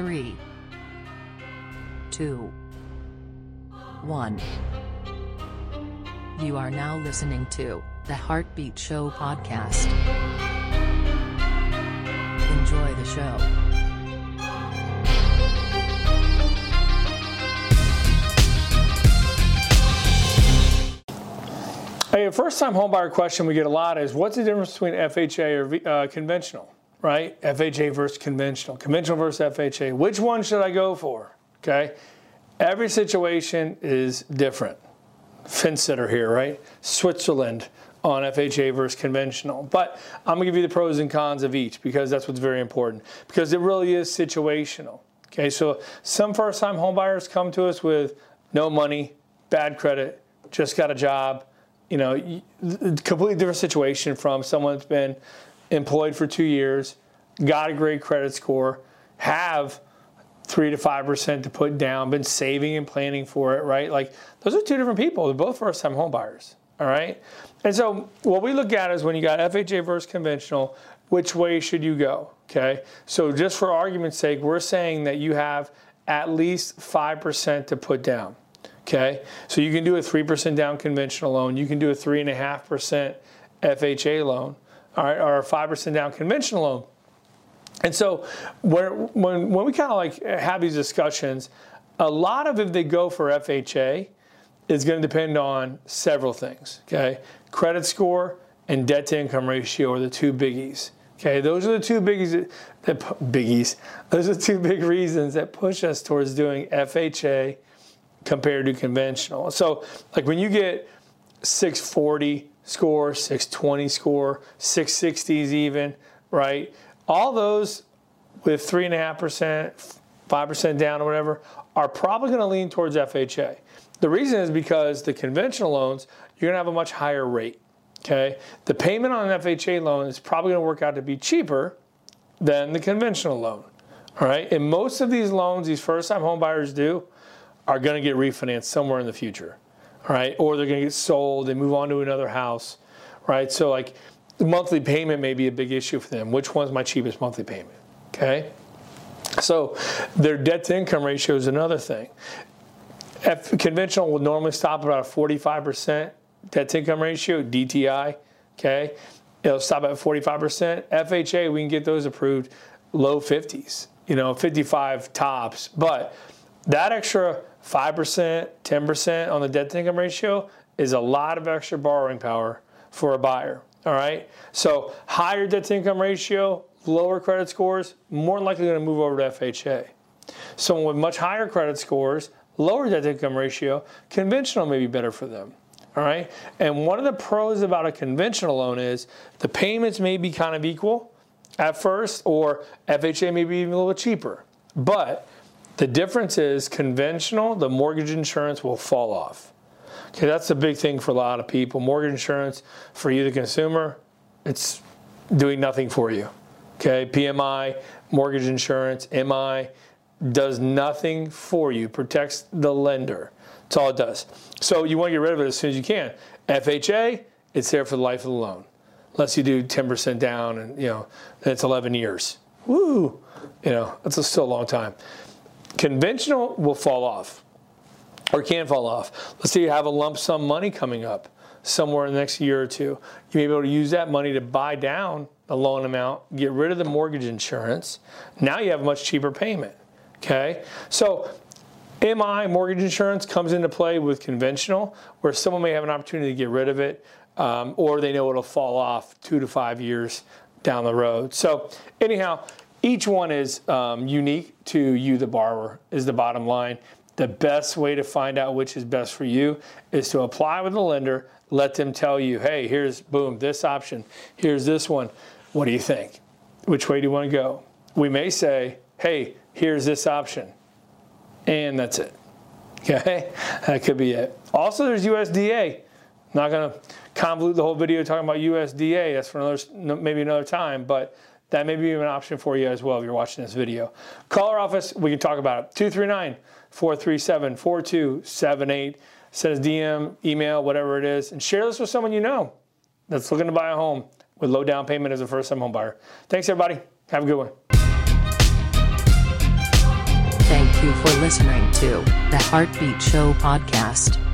Three, two, one. You are now listening to the Heartbeat Show podcast. Enjoy the show. Hey, a first time homebuyer question we get a lot is what's the difference between FHA or uh, conventional, right? FHA versus conventional, conventional versus FHA. Which one should I go for? Okay. Every situation is different. Finsitter here, right? Switzerland on FHA versus conventional. But I'm going to give you the pros and cons of each because that's what's very important because it really is situational. Okay. So some first time homebuyers come to us with no money, bad credit, just got a job you know, completely different situation from someone that's been employed for two years, got a great credit score, have three to five percent to put down, been saving and planning for it, right? Like those are two different people. They're both first time home buyers. All right. And so what we look at is when you got FHA versus conventional, which way should you go? Okay. So just for argument's sake, we're saying that you have at least 5% to put down. Okay, so you can do a 3% down conventional loan, you can do a 3.5% FHA loan, or a 5% down conventional loan. And so when, when, when we kind of like have these discussions, a lot of if they go for FHA is going to depend on several things. Okay, credit score and debt to income ratio are the two biggies. Okay, those are the two biggies that biggies. Those are the two big reasons that push us towards doing FHA compared to conventional. So, like when you get 640 score, 620 score, 660s even, right? All those with 3.5%, 5% down or whatever are probably going to lean towards FHA. The reason is because the conventional loans, you're going to have a much higher rate. Okay? The payment on an FHA loan is probably going to work out to be cheaper than the conventional loan. All right? And most of these loans, these first time home buyers do, are going to get refinanced somewhere in the future, right? Or they're going to get sold, they move on to another house, right? So like the monthly payment may be a big issue for them. Which one's my cheapest monthly payment? Okay. So their debt to income ratio is another thing. F- conventional will normally stop about a 45% debt to income ratio, DTI. Okay. It'll stop at 45%. FHA, we can get those approved low 50s, you know, 55 tops. But that extra 5%, 10% on the debt to income ratio is a lot of extra borrowing power for a buyer. All right. So higher debt to income ratio, lower credit scores, more likely going to move over to FHA. Someone with much higher credit scores, lower debt to income ratio, conventional may be better for them. All right. And one of the pros about a conventional loan is the payments may be kind of equal at first, or FHA may be even a little cheaper. But the difference is conventional, the mortgage insurance will fall off. Okay, that's the big thing for a lot of people. Mortgage insurance for you, the consumer, it's doing nothing for you. Okay, PMI, mortgage insurance, MI does nothing for you, protects the lender. That's all it does. So you want to get rid of it as soon as you can. FHA, it's there for the life of the loan. Unless you do 10% down and, you know, then it's 11 years. Woo! You know, that's still a long time. Conventional will fall off or can fall off. Let's say you have a lump sum money coming up somewhere in the next year or two. You may be able to use that money to buy down the loan amount, get rid of the mortgage insurance. Now you have a much cheaper payment. Okay? So MI, mortgage insurance, comes into play with conventional, where someone may have an opportunity to get rid of it, um, or they know it'll fall off two to five years down the road. So, anyhow, each one is um, unique to you, the borrower, is the bottom line. The best way to find out which is best for you is to apply with the lender, let them tell you, hey, here's boom, this option, here's this one. What do you think? Which way do you want to go? We may say, hey, here's this option, and that's it. Okay, that could be it. Also, there's USDA. Not going to convolute the whole video talking about USDA. That's for another, maybe another time, but that may be an option for you as well if you're watching this video. Call our office, we can talk about it. 239 437 4278. Send us DM, email, whatever it is, and share this with someone you know that's looking to buy a home with low down payment as a first time home buyer. Thanks, everybody. Have a good one. Thank you for listening to the Heartbeat Show podcast.